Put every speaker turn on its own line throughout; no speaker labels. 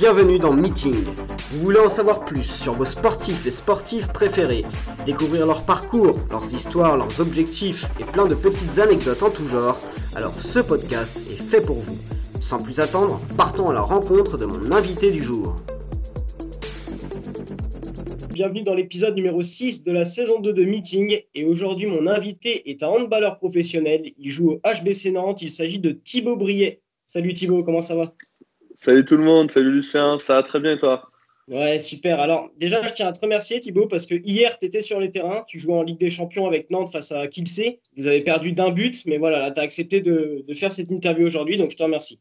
Bienvenue dans Meeting. Vous voulez en savoir plus sur vos sportifs et sportives préférés, découvrir leur parcours, leurs histoires, leurs objectifs et plein de petites anecdotes en tout genre, alors ce podcast est fait pour vous. Sans plus attendre, partons à la rencontre de mon invité du jour. Bienvenue dans l'épisode numéro 6 de la saison 2 de Meeting. Et aujourd'hui, mon invité est un handballeur professionnel. Il joue au HBC Nantes. Il s'agit de Thibaut Briet. Salut Thibaut, comment ça va?
Salut tout le monde, salut Lucien, ça va très bien et toi?
Ouais, super. Alors, déjà, je tiens à te remercier, Thibaut, parce que hier, tu étais sur les terrains. Tu jouais en Ligue des Champions avec Nantes face à Kielce. Vous avez perdu d'un but, mais voilà, tu as accepté de, faire cette interview aujourd'hui, donc je te remercie.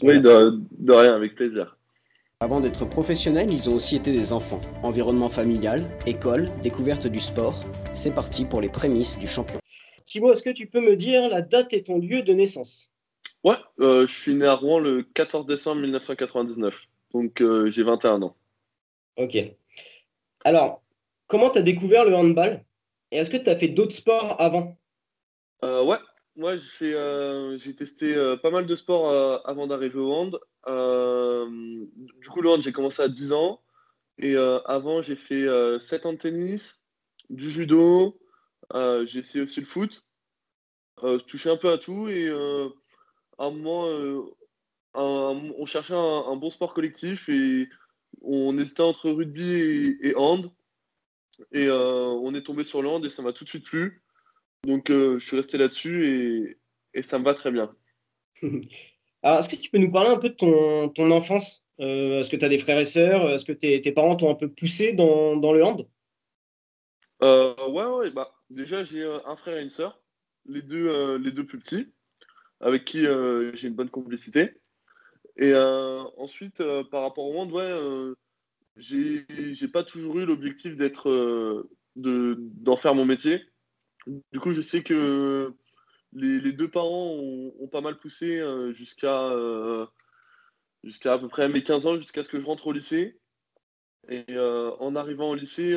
Oui, de, rien, avec plaisir.
Avant d'être professionnels, ils ont aussi été des enfants. Environnement familial, école, découverte du sport. C'est parti pour les prémices du champion. Thibaut, est-ce que tu peux me dire la date et ton lieu de naissance?
Ouais, euh, je suis né à Rouen le 14 décembre 1999, donc euh, j'ai 21 ans.
Ok. Alors, comment tu as découvert le handball? Et est-ce que tu as fait d'autres sports avant?
Euh, Ouais, moi j'ai testé pas mal de sports avant d'arriver au hand. du coup, le hand, j'ai commencé à 10 ans. Et avant, j'ai fait 7 ans de tennis, du judo, j'ai essayé aussi le foot. je touchais un peu à tout et un moment, euh, on cherchait un, bon sport collectif et on hésitait entre rugby et, hand. Et euh, on est tombé sur le hand et ça m'a tout de suite plu. Donc euh, je suis resté là-dessus et, ça me va très bien.
Alors, est-ce que tu peux nous parler un peu de ton, ton enfance? Est-ce que tu as des frères et sœurs? Est-ce que tes, parents t'ont un peu poussé dans, dans le hand?
Ouais, ouais. Bah, déjà, j'ai un frère et une sœur, les deux, les deux plus petits avec qui euh, j'ai une bonne complicité. Et euh, ensuite, euh, par rapport au monde, ouais, j'ai pas toujours eu l'objectif d'en faire mon métier. Du coup, je sais que les, deux parents ont, pas mal poussé jusqu'à jusqu'à à peu près mes 15 ans, jusqu'à ce que je rentre au lycée. Et en arrivant au lycée,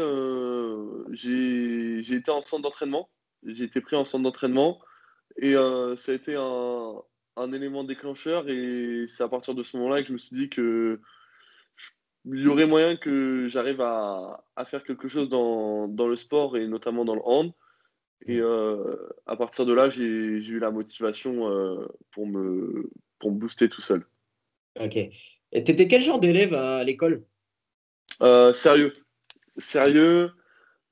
j'ai été en centre d'entraînement. J'ai été pris en centre d'entraînement. Et euh, ça a été un, un, élément déclencheur. Et c'est à partir de ce moment-là que je me suis dit que il y aurait moyen que j'arrive à, à, faire quelque chose dans, dans, le sport et notamment dans le hand. Et euh, à partir de là, j'ai eu la motivation euh, pour, me, pour me booster tout seul.
Ok. Et étais quel genre d'élève à l'école?
Sérieux. Sérieux.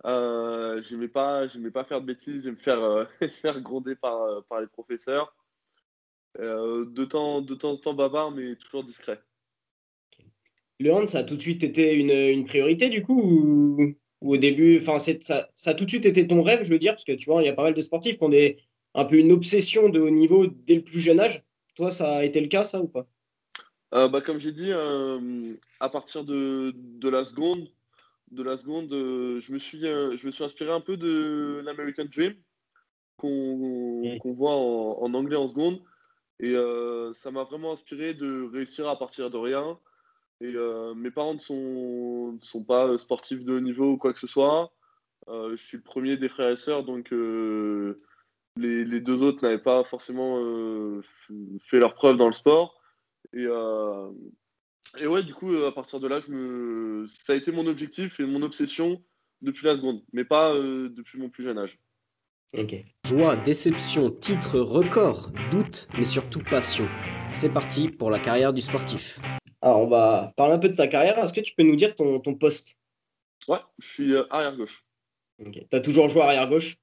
Euh, j'aimais pas, pas faire de bêtises et me faire, euh, faire gronder par, euh, par les professeurs. de, temps, de temps en temps bavard, mais toujours discret.
Le hand, ça a tout de suite été une, une priorité du coup ou, au début, enfin ça, ça a tout de suite été ton rêve, je veux dire, parce que tu vois, il y a pas mal de sportifs qui ont des, un peu une obsession de haut niveau dès le plus jeune âge. Toi, ça a été le cas, ça ou pas?
Bah, Comme j'ai dit, à partir de, de la seconde, de la seconde, euh, je, me suis, euh, je me suis inspiré un peu de l'American Dream qu'on voit en, anglais en seconde. Et euh, ça m'a vraiment inspiré de réussir à partir de rien. Et mes parents ne sont, sont pas sportifs de haut niveau ou quoi que ce soit. je suis le premier des frères et sœurs, donc les, les, deux autres n'avaient pas forcément fait leur preuve dans le sport. Et, et ouais, du coup, euh, à partir de là, je me... ça a été mon objectif et mon obsession depuis la seconde, mais pas euh, depuis mon plus jeune âge.
Ok. Joie, déception, titre, record, doute, mais surtout passion. C'est parti pour la carrière du sportif. Alors, on va parler un peu de ta carrière. Est-ce que tu peux nous dire ton, ton poste?
Ouais, je suis euh, arrière gauche.
Ok. Tu as toujours joué arrière gauche?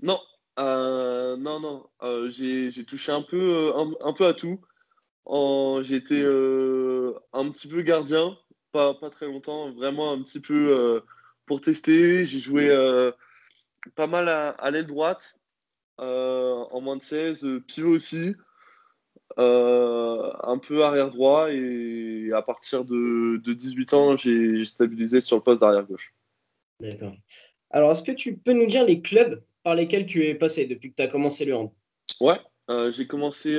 Non, non, non. j'ai touché un peu, un, peu à tout. J'étais euh, un petit peu gardien, pas, pas très longtemps, vraiment un petit peu euh, pour tester. J'ai joué euh, pas mal à, l'aile droite, en moins de 16, pivot aussi, un peu arrière droit. Et à partir de, de 18 ans, j'ai stabilisé sur le poste d'arrière gauche.
D'accord. Alors, est-ce que tu peux nous dire les clubs par lesquels tu es passé depuis que tu as commencé le hand?
Ouais, j'ai commencé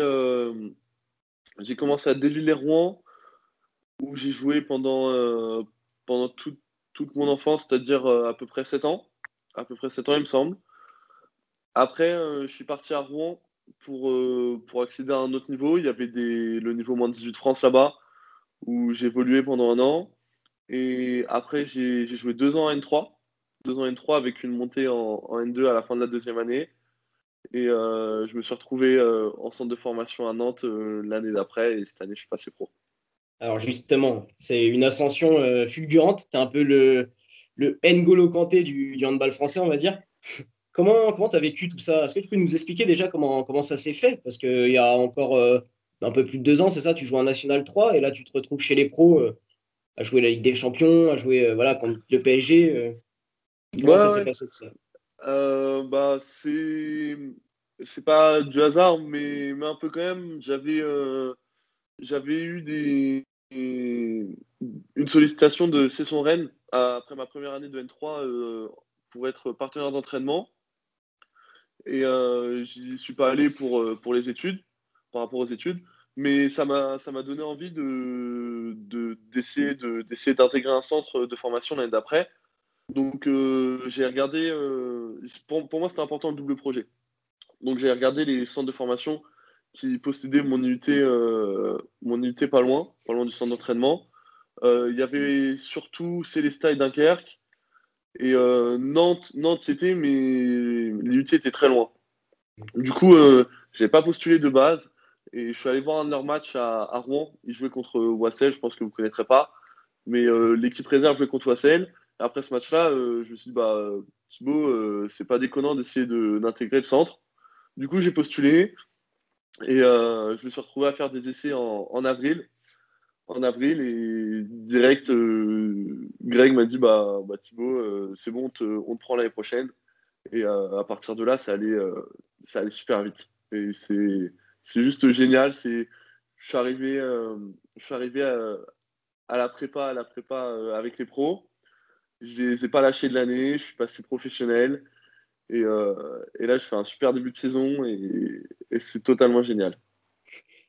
j'ai commencé à Déville-les-Rouen, où j'ai joué pendant, euh, pendant toute mon enfance, c'est-à-dire euh, à peu près 7 ans. À peu près 7 ans, il me semble. Après, euh, je suis parti à Rouen pour, pour accéder à un autre niveau. Il y avait le niveau moins 18 France là-bas, où j'ai évolué pendant un an. Et après, j'ai joué deux ans en N3, deux ans en N3 avec une montée en, N2 à la fin de la deuxième année. Et euh, je me suis retrouvé euh, en centre de formation à Nantes euh, l'année d'après et cette année, je suis passé pro.
Alors justement, c'est une ascension fulgurante. Tu es un peu le, le N'Golo Kanté du, du handball français, on va dire. Comment comment tu as vécu tout ça? Est-ce que tu peux nous expliquer déjà comment, comment ça s'est fait? Parce qu'il y a encore un peu plus de deux ans, c'est ça, tu joues en National 3 et là tu te retrouves chez les pros à jouer la Ligue des Champions, à jouer voilà, contre le PSG.
comment ça s'est passé tout ça? Euh, bah, c'est c'est pas du hasard, mais, mais un peu quand même. J'avais euh, j'avais eu des, une sollicitation de Cesson Rennes après ma première année de N3 euh, pour être partenaire d'entraînement. Et j'y suis pas allé pour, pour les études, par rapport aux études, mais ça m'a donné envie de d'essayer de, d'essayer d'intégrer un centre de formation l'année d'après donc euh, j'ai regardé, euh, pour, moi c'était important le double projet. Donc j'ai regardé les centres de formation qui possédaient mon unité, euh, mon unité pas loin, pas loin du centre d'entraînement. Il y avait surtout Célestat et Dunkerque. Et Nantes, Nantes c'était, mais l'unité était très loin. Du coup, je n'ai pas postulé de base. Et je suis allé voir un de leurs matchs à, Rouen. Ils jouaient contre Wassel, je pense que vous ne connaîtrez pas. Mais l'équipe réserve jouait contre Wassel après ce match-là, euh, je me suis dit, bah, Thibaut, euh, c'est pas déconnant d'essayer d'intégrer le centre. Du coup, j'ai postulé et euh, je me suis retrouvé à faire des essais en, avril. En avril, et direct, Greg m'a dit, bah, bah Thibaut, c'est bon, on te, prend l'année prochaine. Et à partir de là, ça allait, ça allait super vite. Et c'est juste génial. Je suis arrivé, je suis arrivé à, la prépa, à la prépa avec les pros. Je ne les ai pas lâchés de l'année, je suis passé professionnel. Et, euh, là, je fais un super début de saison et, c'est totalement génial.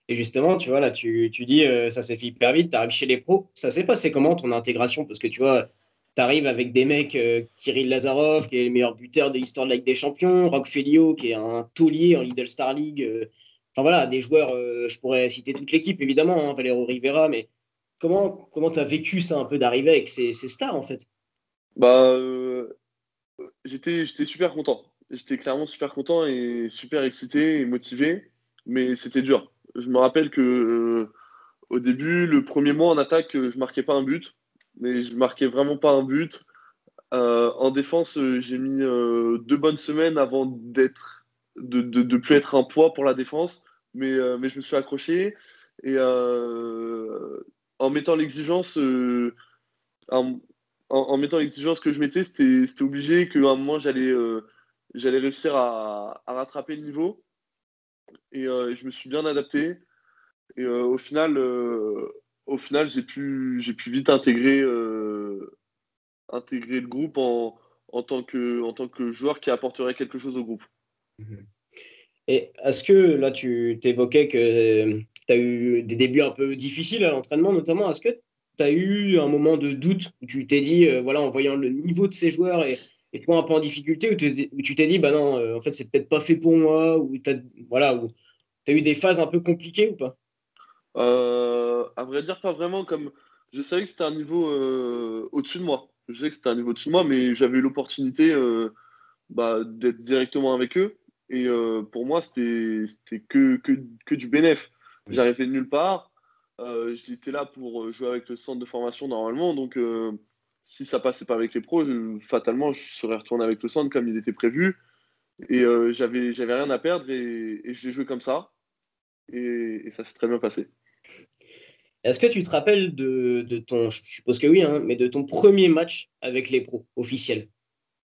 Et justement, tu vois, là, tu, tu dis, euh, ça s'est fait hyper vite, tu arrives chez les pros. Ça s'est passé comment ton intégration? Parce que tu vois, tu arrives avec des mecs, euh, Kirill Lazarov, qui est le meilleur buteur de l'histoire de la Ligue des Champions, Rock Felio, qui est un taulier en Lidl Star League. Enfin voilà, des joueurs, je pourrais citer toute l'équipe, évidemment, hein, Valero Rivera, mais comment tu as vécu ça un peu d'arriver avec ces stars, en fait?
Bah, euh, j'étais, super content. J'étais clairement super content et super excité et motivé, mais c'était dur. Je me rappelle que euh, au début, le premier mois en attaque, je marquais pas un but, mais je marquais vraiment pas un but. Euh, en défense, j'ai mis deux bonnes semaines avant d'être, de, de, plus être un poids pour la défense, mais, mais je me suis accroché et en mettant l'exigence, en, mettant l'exigence que je mettais, c'était obligé qu'à un moment, j'allais euh, réussir à, rattraper le niveau. Et euh, je me suis bien adapté. Et euh, au final, au final j'ai pu, pu vite intégrer, intégrer le groupe en, en, tant que, en tant que joueur qui apporterait quelque chose au groupe.
Mhm. Et est-ce que là, tu t'évoquais que tu as eu des débuts un peu difficiles à l'entraînement, notamment. Est-ce tu as eu un moment de doute où tu t'es dit, euh, voilà, en voyant le niveau de ces joueurs et, et toi un peu en difficulté, où, tu t'es dit, bah non, euh, en fait, c'est peut-être pas fait pour moi, ou tu as, voilà, as eu des phases un peu compliquées ou pas?
Euh, À vrai dire, pas vraiment. Comme je savais que c'était un niveau au-dessus de moi. Je savais que c'était un niveau au-dessus de moi, mais j'avais eu l'opportunité bah, d'être directement avec eux. Et pour moi, c'était que, que, que, du bénéf. J'arrivais de nulle part. Euh, j'étais là pour euh, jouer avec le centre de formation normalement, donc euh, si ça passait pas avec les pros, fatalement, je serais retourné avec le centre comme il était prévu. Et j'avais, j'avais rien à perdre et, et j'ai joué comme ça. Et, ça s'est très bien passé.
Est-ce que tu te rappelles de, de, ton, je suppose que oui, hein, mais de ton premier match avec les pros officiels?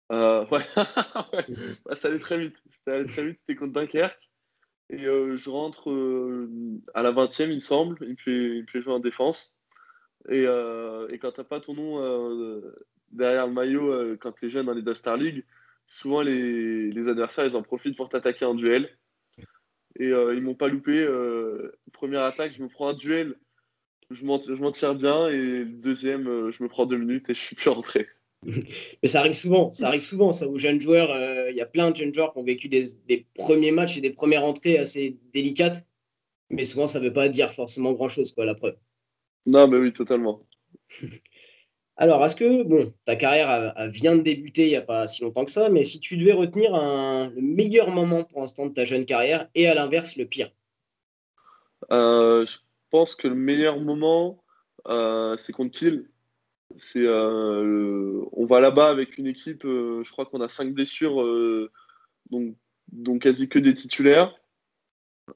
Ouais. ouais. ça allait très vite. Ça allait très vite, c'était contre Dunkerque. Et euh, je rentre euh, à la 20e, il me semble. Il me fait, jouer en défense. Et, euh, et quand tu n'as pas ton nom derrière le maillot, quand tu es jeune dans les Star League, souvent les, adversaires ils en profitent pour t'attaquer en duel. Et ils m'ont pas loupé. première attaque, je me prends un duel, je m'en tire bien. Et deuxième, je me prends deux minutes et je suis plus rentré.
Mais ça arrive souvent, ça arrive souvent, ça, aux jeunes joueurs. Euh, il y a plein de jeunes joueurs qui ont vécu des, premiers matchs et des premières entrées assez délicates, mais souvent ça ne veut pas dire forcément grand-chose, quoi, la preuve.
Non, mais oui, totalement.
Alors, est-ce que, bon, ta carrière vient de débuter il n'y a pas si longtemps que ça, mais si tu devais retenir le meilleur moment pour l'instant de ta jeune carrière et à l'inverse le pire?
Euh, Je pense que le meilleur moment, euh, c'est contre Kiel. Euh, on va là-bas avec une équipe, je crois qu'on a cinq blessures, donc, donc quasi que des titulaires.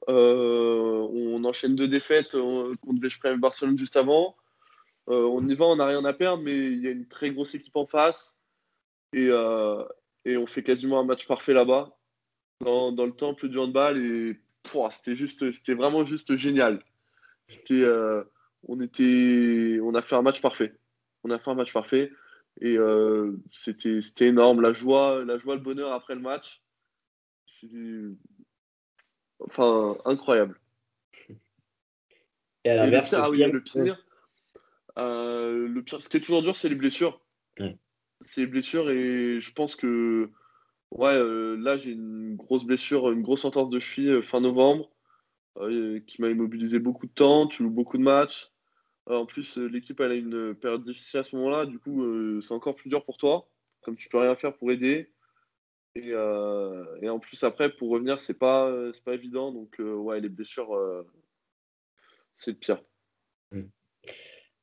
on enchaîne deux défaites contre Veszprem Barcelone juste avant. Euh, on y va, on n'a rien à perdre, mais il y a une très grosse équipe en face. Et, euh, on fait quasiment un match parfait là-bas, dans, le temple du handball. Et c'était juste, c'était vraiment juste génial. C'était, euh, on était, on a fait un match parfait. On a fait un match parfait. Et c'était, c'était énorme. La joie, la joie, le bonheur après le match. Enfin, incroyable.
Et à l'inverse,
ah le pire, euh, le pire, ce qui est toujours dur, c'est les blessures. C'est les blessures et je pense que ouais, euh, là j'ai une grosse blessure, une grosse entorse de cheville euh, fin novembre qui m'a immobilisé beaucoup de temps. Tu joues beaucoup de matchs. En plus, l'équipe elle a une période difficile à ce moment-là, du coup c'est encore plus dur pour toi, comme tu peux rien faire pour aider. Et, et en plus après pour revenir c'est pas c'est pas évident donc ouais les blessures c'est le pire. Mm.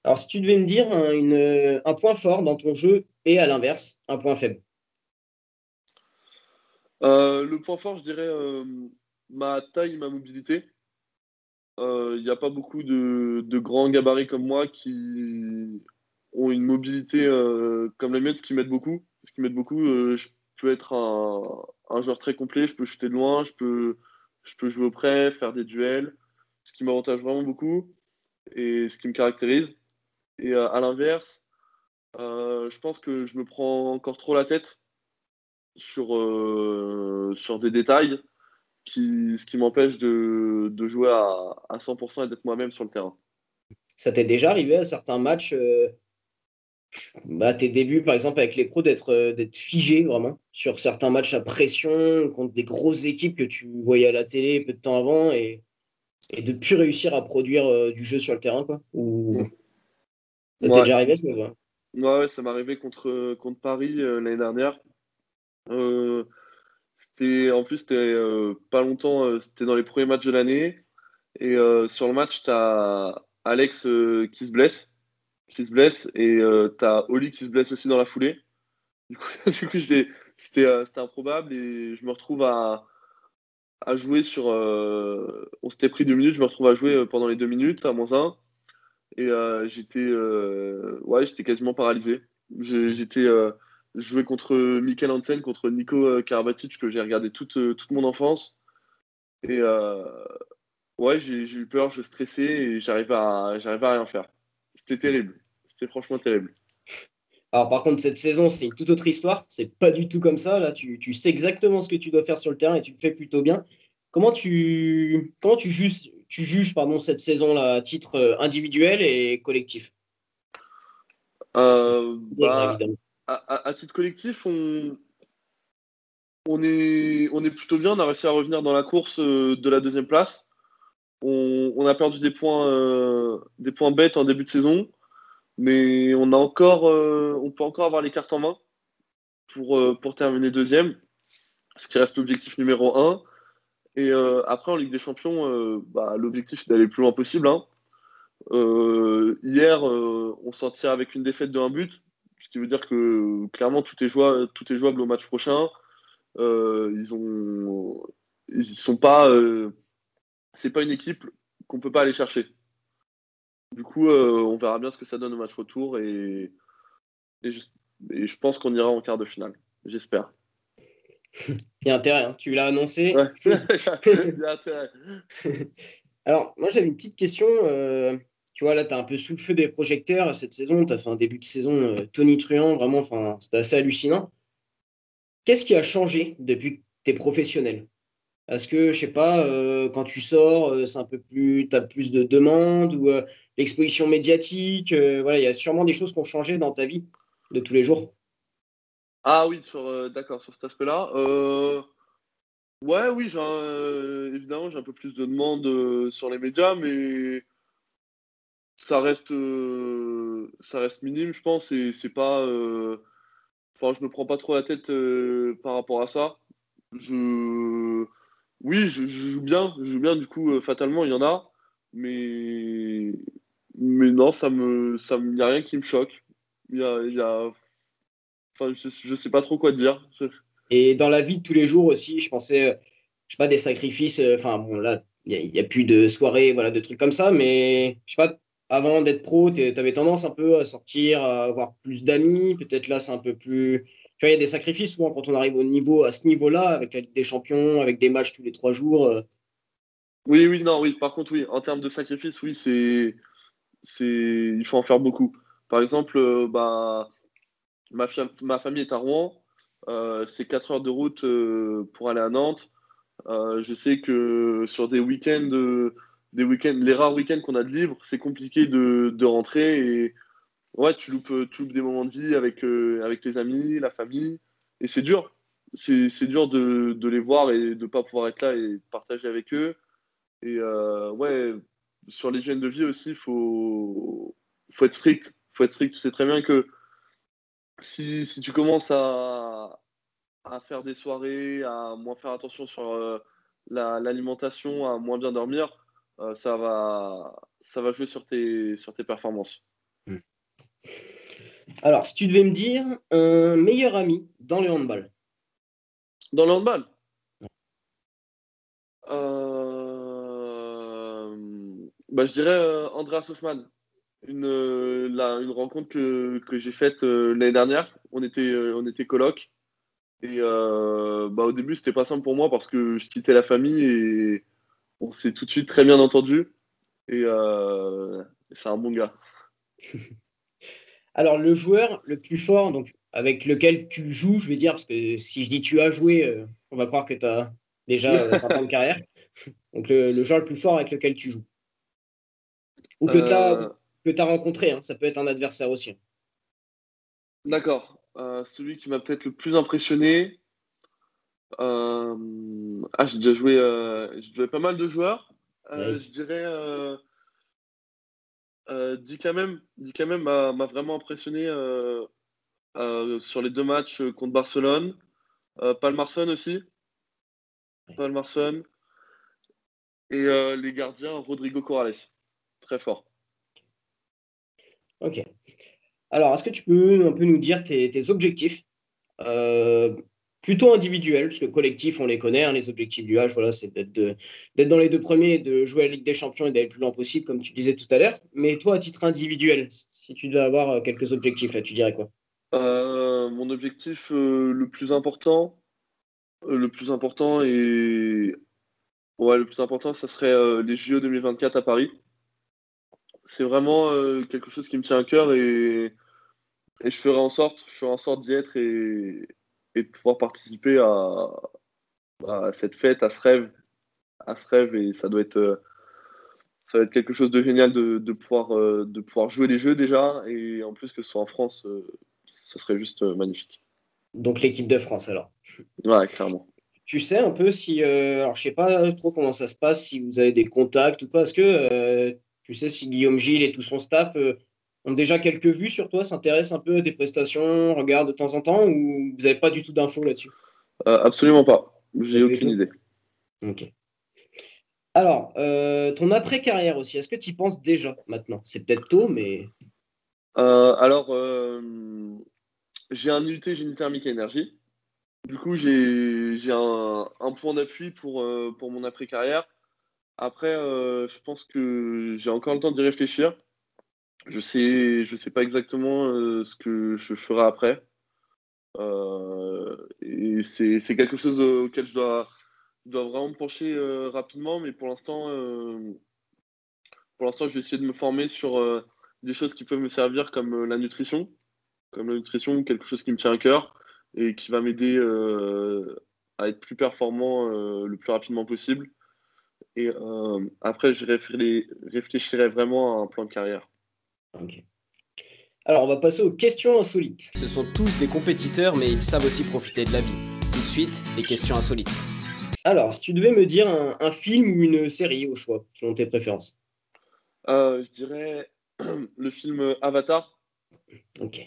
Alors, si tu devais me dire un, un point fort dans ton jeu et à l'inverse, un point faible.
Euh, le point fort, je dirais euh, ma taille, ma mobilité. Il euh, n'y a pas beaucoup de, grands gabarits comme moi qui ont une mobilité comme la mienne, ce qui m'aide beaucoup. Ce qui m'aide beaucoup, je peux être un, joueur très complet, je peux shooter de loin, je peux, je peux jouer au près, faire des duels, ce qui m'avantage vraiment beaucoup et ce qui me caractérise. Et euh, à l'inverse, euh, je pense que je me prends encore trop la tête sur, euh, sur des détails, qui, ce qui m'empêche de, de, jouer à, à 100% et d'être moi-même sur le terrain.
Ça t'est déjà arrivé à certains matchs, bah, tes débuts par exemple avec les pros, d'être d'être figé vraiment sur certains matchs à pression contre des grosses équipes que tu voyais à la télé peu de temps avant et, et de plus réussir à produire du jeu sur le terrain quoi? Ou... Ça t'est déjà arrivé, ça
Ouais, ça m'est arrivé contre, contre Paris euh, l'année dernière. Euh, c'était, en plus, c'était euh, pas longtemps, c'était dans les premiers matchs de l'année. Et sur le match, tu as Alex qui se blesse, qui se blesse, et tu as Oli qui se blesse aussi dans la foulée. Du coup, c'était, improbable et je me retrouve à, à jouer sur. on s'était pris deux minutes, je me retrouve à jouer pendant les deux minutes à moins un. Et euh, j'étais euh, ouais, j'étais quasiment paralysé. J'étais euh, joué contre Michael Hansen, contre Nico Karabatic, que j'ai regardé toute, toute mon enfance. Et ouais, j'ai eu peur, je stressais et j'arrivais à, à rien faire. C'était terrible. C'était franchement terrible.
Alors par contre, cette saison, c'est une toute autre histoire. C'est pas du tout comme ça. Là, tu, tu, sais exactement ce que tu dois faire sur le terrain et tu le fais plutôt bien. Comment tu, comment tu juges, tu juges pardon, cette saison-là à titre euh, individuel et collectif?
Euh, bah, à, titre collectif, on, on, est, on est plutôt bien. On a réussi à revenir dans la course euh, de la deuxième place. On, a perdu des points, des points bêtes en début de saison, mais on, a encore, on peut encore avoir les cartes en main pour, pour terminer deuxième, ce qui reste l'objectif numéro un. Et euh, après, en Ligue des Champions, euh, bah, l'objectif, c'est d'aller le plus loin possible. Hein. Euh, hier, on s'en avec une défaite de un but, qui veut dire que clairement, tout est jouable, tout est jouable au match prochain. ils ont, ils sont pas, c'est pas une équipe qu'on peut pas aller chercher. Du coup, on verra bien ce que ça donne au match retour et, et je pense qu'on ira en quart de finale. J'espère.
Il y a intérêt, hein. tu l'as annoncé. Alors, moi, j'avais une petite question. Euh, tu vois, là, tu as un peu sous le feu des projecteurs cette saison. Tu as fait un début de saison euh, Tony Truant, vraiment, c'était assez hallucinant. Qu'est-ce qui a changé depuis que tu es professionnel? Est-ce que, je sais pas, euh, quand tu sors, c'est un peu plus, tu as plus de demandes ou l'exposition médiatique Voilà, il y a sûrement des choses qui ont changé dans ta vie de tous les jours.
Ah oui, euh, d'accord, sur cet aspect-là. Euh, ouais, oui, euh, évidemment, j'ai un peu plus de demandes sur les médias, mais ça reste, ça reste minime, je pense, et c'est pas. Enfin, je me prends pas trop la tête par rapport à ça. Je, oui, je, joue bien, je joue bien. Du coup, fatalement, il y en a, mais mais non, ça me, ça n'y a rien qui me choque. Y a, y a... Enfin, je, ne sais pas trop quoi dire.
Et dans la vie de tous les jours aussi, je pensais, euh, je sais pas, des sacrifices. Euh, enfin, bon, là, il n'y a, plus de soirées, voilà, de trucs comme ça, mais je sais pas, avant d'être pro, tu avais tendance un peu à sortir, à avoir plus d'amis. Peut-être là, c'est un peu plus. Tu vois, il y a des sacrifices souvent quand on arrive au niveau, à ce niveau-là, avec la Ligue des Champions, avec des matchs tous les trois jours. Euh.
Oui, oui, non, oui. Par contre, oui, en termes de sacrifices, oui, c'est il faut en faire beaucoup. Par exemple, euh, bah, ma, ma, famille est à Rouen, euh, c'est 4 heures de route pour aller à Nantes. je sais que sur des week-ends, des week-ends, les rares week-ends qu'on a de libre, c'est compliqué de, de, rentrer et ouais, tu loupes, tu loupes des moments de vie avec, avec tes amis, la famille, et c'est dur. C'est dur de, de, les voir et de ne pas pouvoir être là et partager avec eux. Et ouais, sur l'hygiène de vie aussi, faut, faut être strict. faut être strict. Tu sais très bien que si, si tu commences à, à, faire des soirées, à moins faire attention sur euh, l'alimentation, à moins bien dormir, euh, ça, va, ça va jouer sur tes, sur tes performances. Hmm.
Alors, si tu devais me dire un meilleur ami dans le handball
Dans le handball? Euh bah, Je dirais euh, Andreas Hoffmann. Une, euh, une rencontre que, que j'ai faite euh, l'année dernière. On était, on était coloc. Et bah, au début, c'était pas simple pour moi parce que je quittais la famille et on s'est tout de suite très bien entendu. Et c'est un bon gars.
Alors, le joueur le plus fort, donc avec lequel tu joues, je vais dire, parce que si je dis tu as joué, on va croire que tu as déjà une carrière. Donc, le, le, joueur le plus fort avec lequel tu joues ou que tu as, euh. rencontré. Hein. Ça peut être un adversaire aussi.
D'accord. Euh, celui qui m'a peut-être le plus impressionné. Euh, ah, j'ai déjà joué, j'ai joué pas mal de joueurs. Je dirais. même m'a vraiment impressionné sur les deux matchs contre Barcelone. Palmarson aussi. Palmarson. Et les gardiens Rodrigo Corrales très fort.
Ok. Alors, est-ce que tu peux un peu nous dire tes, objectifs euh, plutôt individuels, parce que collectif, on les connaît, hein, les objectifs du H, voilà, c'est d'être dans les deux premiers, de jouer à la Ligue des Champions et d'aller le plus loin possible, comme tu disais tout à l'heure. Mais toi, à titre individuel, si tu devais avoir euh, quelques objectifs, là, tu dirais quoi?
Euh, Mon objectif le plus important, le plus important et ouais, le plus important, ça serait les JO 2024 à Paris c'est vraiment euh, quelque chose qui me tient à cœur et, je ferai en sorte, je ferai en sorte d'y être et, de pouvoir participer à, cette fête, à ce rêve, à ce rêve et ça doit être, euh, ça va être quelque chose de génial de, pouvoir, euh, de pouvoir jouer les jeux déjà et en plus que ce soit en France, ça serait juste magnifique.
Donc l'équipe de France alors.
Ouais, clairement.
Tu sais un peu si, alors je sais pas trop comment ça se passe, si vous avez des contacts ou pas. Est-ce que tu sais si Guillaume Gilles et tout son staff euh, ont déjà quelques vues sur toi, s'intéressent un peu à tes prestations, regardent de temps en temps, ou vous n'avez pas du tout d'infos là-dessus?
Euh, Absolument pas. J'ai aucune idée.
Ok. Alors, euh, ton après-carrière aussi, est-ce que tu y penses déjà maintenant? C'est peut-être tôt, mais.
alors, j'ai un UT génie thermique et énergie. Du coup, j'ai un, un, point d'appui pour, pour mon après-carrière. Après, euh, je pense que j'ai encore le temps d'y réfléchir. Je sais, je sais pas exactement euh, ce que je ferai après. Euh, et c'est quelque chose auquel je dois, vraiment me pencher rapidement, mais pour l'instant, je vais essayer de me former sur des choses qui peuvent me servir comme la nutrition, comme la nutrition, quelque chose qui me tient à cœur et qui va m'aider à être plus performant le plus rapidement possible. Et euh, après, je réfléchirai vraiment à un plan de carrière.
Ok. Alors, on va passer aux questions insolites. Ce sont tous des compétiteurs, mais ils savent aussi profiter de la vie. Tout de suite, les questions insolites. Alors, si tu devais me dire un, film ou une série au choix, selon tes préférences
euh, Je dirais le film Avatar.
Ok.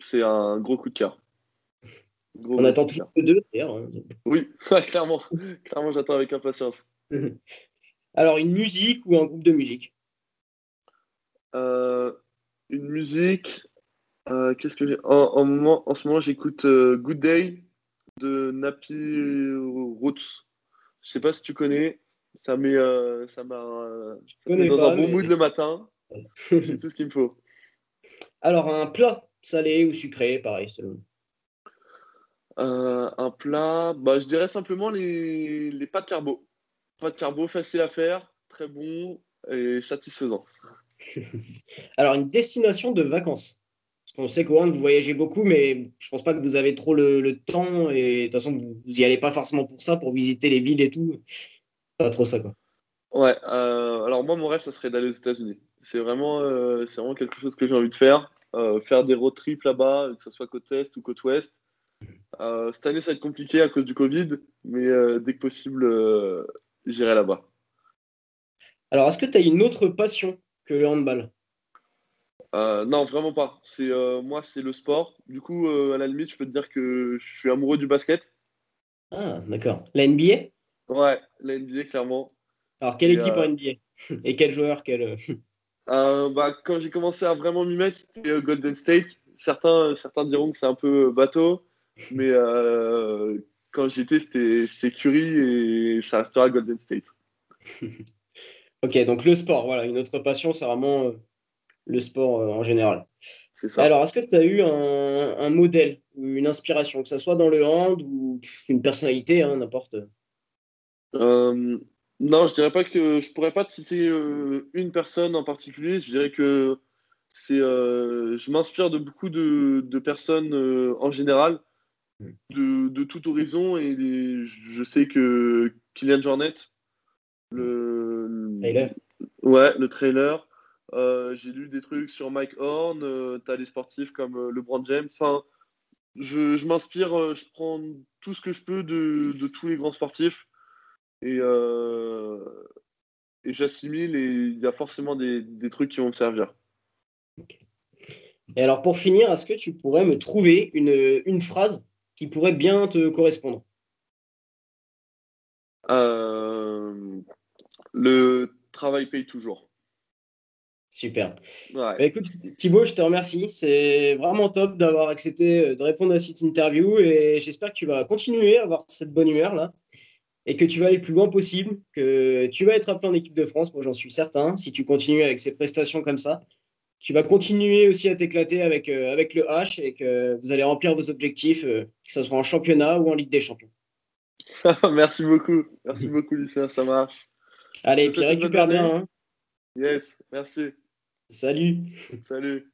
c'est un gros coup de cœur.
On attend toujours que deux, d'ailleurs. Hein.
Oui, clairement. clairement, j'attends avec impatience.
Alors, une musique ou un groupe de musique?
euh, Une musique. Euh, qu'est-ce que j'ai en, moment, en ce moment, j'écoute euh, Good Day de Nappy Roots. Je sais pas si tu connais. Ça met, ça m'a dans un bon mood le matin. C'est tout ce qu'il me faut.
Alors, un plat salé ou sucré, pareil, selon
euh, un plat, bah, je dirais simplement les, les pâtes carbo. Pâtes carbo, facile à faire, très bon et satisfaisant.
Alors, une destination de vacances. On sait qu'au vous voyagez beaucoup, mais je pense pas que vous avez trop le, temps et de toute façon, vous n'y allez pas forcément pour ça, pour visiter les villes et tout. Pas trop ça, quoi.
Ouais, euh, alors moi, mon rêve, ça serait d'aller aux États-Unis. C'est vraiment, euh, c'est vraiment quelque chose que j'ai envie de faire. faire des road trips là-bas, que ce soit côte est ou côte ouest. Euh, cette année, ça va être compliqué à cause du Covid, mais euh, dès que possible, euh, j'irai là-bas.
Alors, est-ce que tu as une autre passion que le handball
Non, vraiment pas. C'est moi, c'est le sport. Du coup, à la limite, je peux te dire que je suis amoureux du basket.
Ah, d'accord. La NBA
Ouais, la NBA, clairement.
Alors, quelle équipe en NBA Et quel joueur quel...
bah, Quand j'ai commencé à vraiment m'y mettre, c'était Golden State. Certains, certains diront que c'est un peu bateau. Mais euh, quand j'étais, c'était Curry et ça restera Golden State.
ok, donc le sport, voilà, une autre passion, c'est vraiment euh, le sport euh, en général.
C'est ça.
Alors, est-ce que tu as eu un, modèle ou une inspiration, que ce soit dans le hand ou une personnalité, hein, n'importe?
Non, je dirais pas que je pourrais pas te citer une personne en particulier. Je dirais que c'est, je m'inspire de beaucoup de, de personnes en général de, de, tout horizon et je sais que Kylian Jornet, le,
trailer.
Ouais, le trailer. Euh, j'ai lu des trucs sur Mike Horn, euh, tu as des sportifs comme euh, LeBron James. Enfin, je, je m'inspire, je prends tout ce que je peux de, de tous les grands sportifs et, et j'assimile et il y a forcément des, des, trucs qui vont me servir.
Et alors pour finir, est-ce que tu pourrais me trouver une, une phrase qui pourrait bien te correspondre?
Euh, Le travail paye toujours.
Super. Bah, écoute, Thibaut, je te remercie. C'est vraiment top d'avoir accepté euh, de répondre à cette interview et j'espère que tu vas continuer à avoir cette bonne humeur là et que tu vas aller le plus loin possible, que tu vas être appelé en équipe de France, moi j'en suis certain, si tu continues avec ces prestations comme ça tu vas continuer aussi à t'éclater avec, euh, avec le H et que vous allez remplir vos objectifs, euh, que ce soit en championnat ou en Ligue des Champions.
Merci beaucoup. Merci beaucoup, Lucien. Ça marche.
Allez, puis récupère bien. Hein.
Yes, merci.
Salut.
Salut.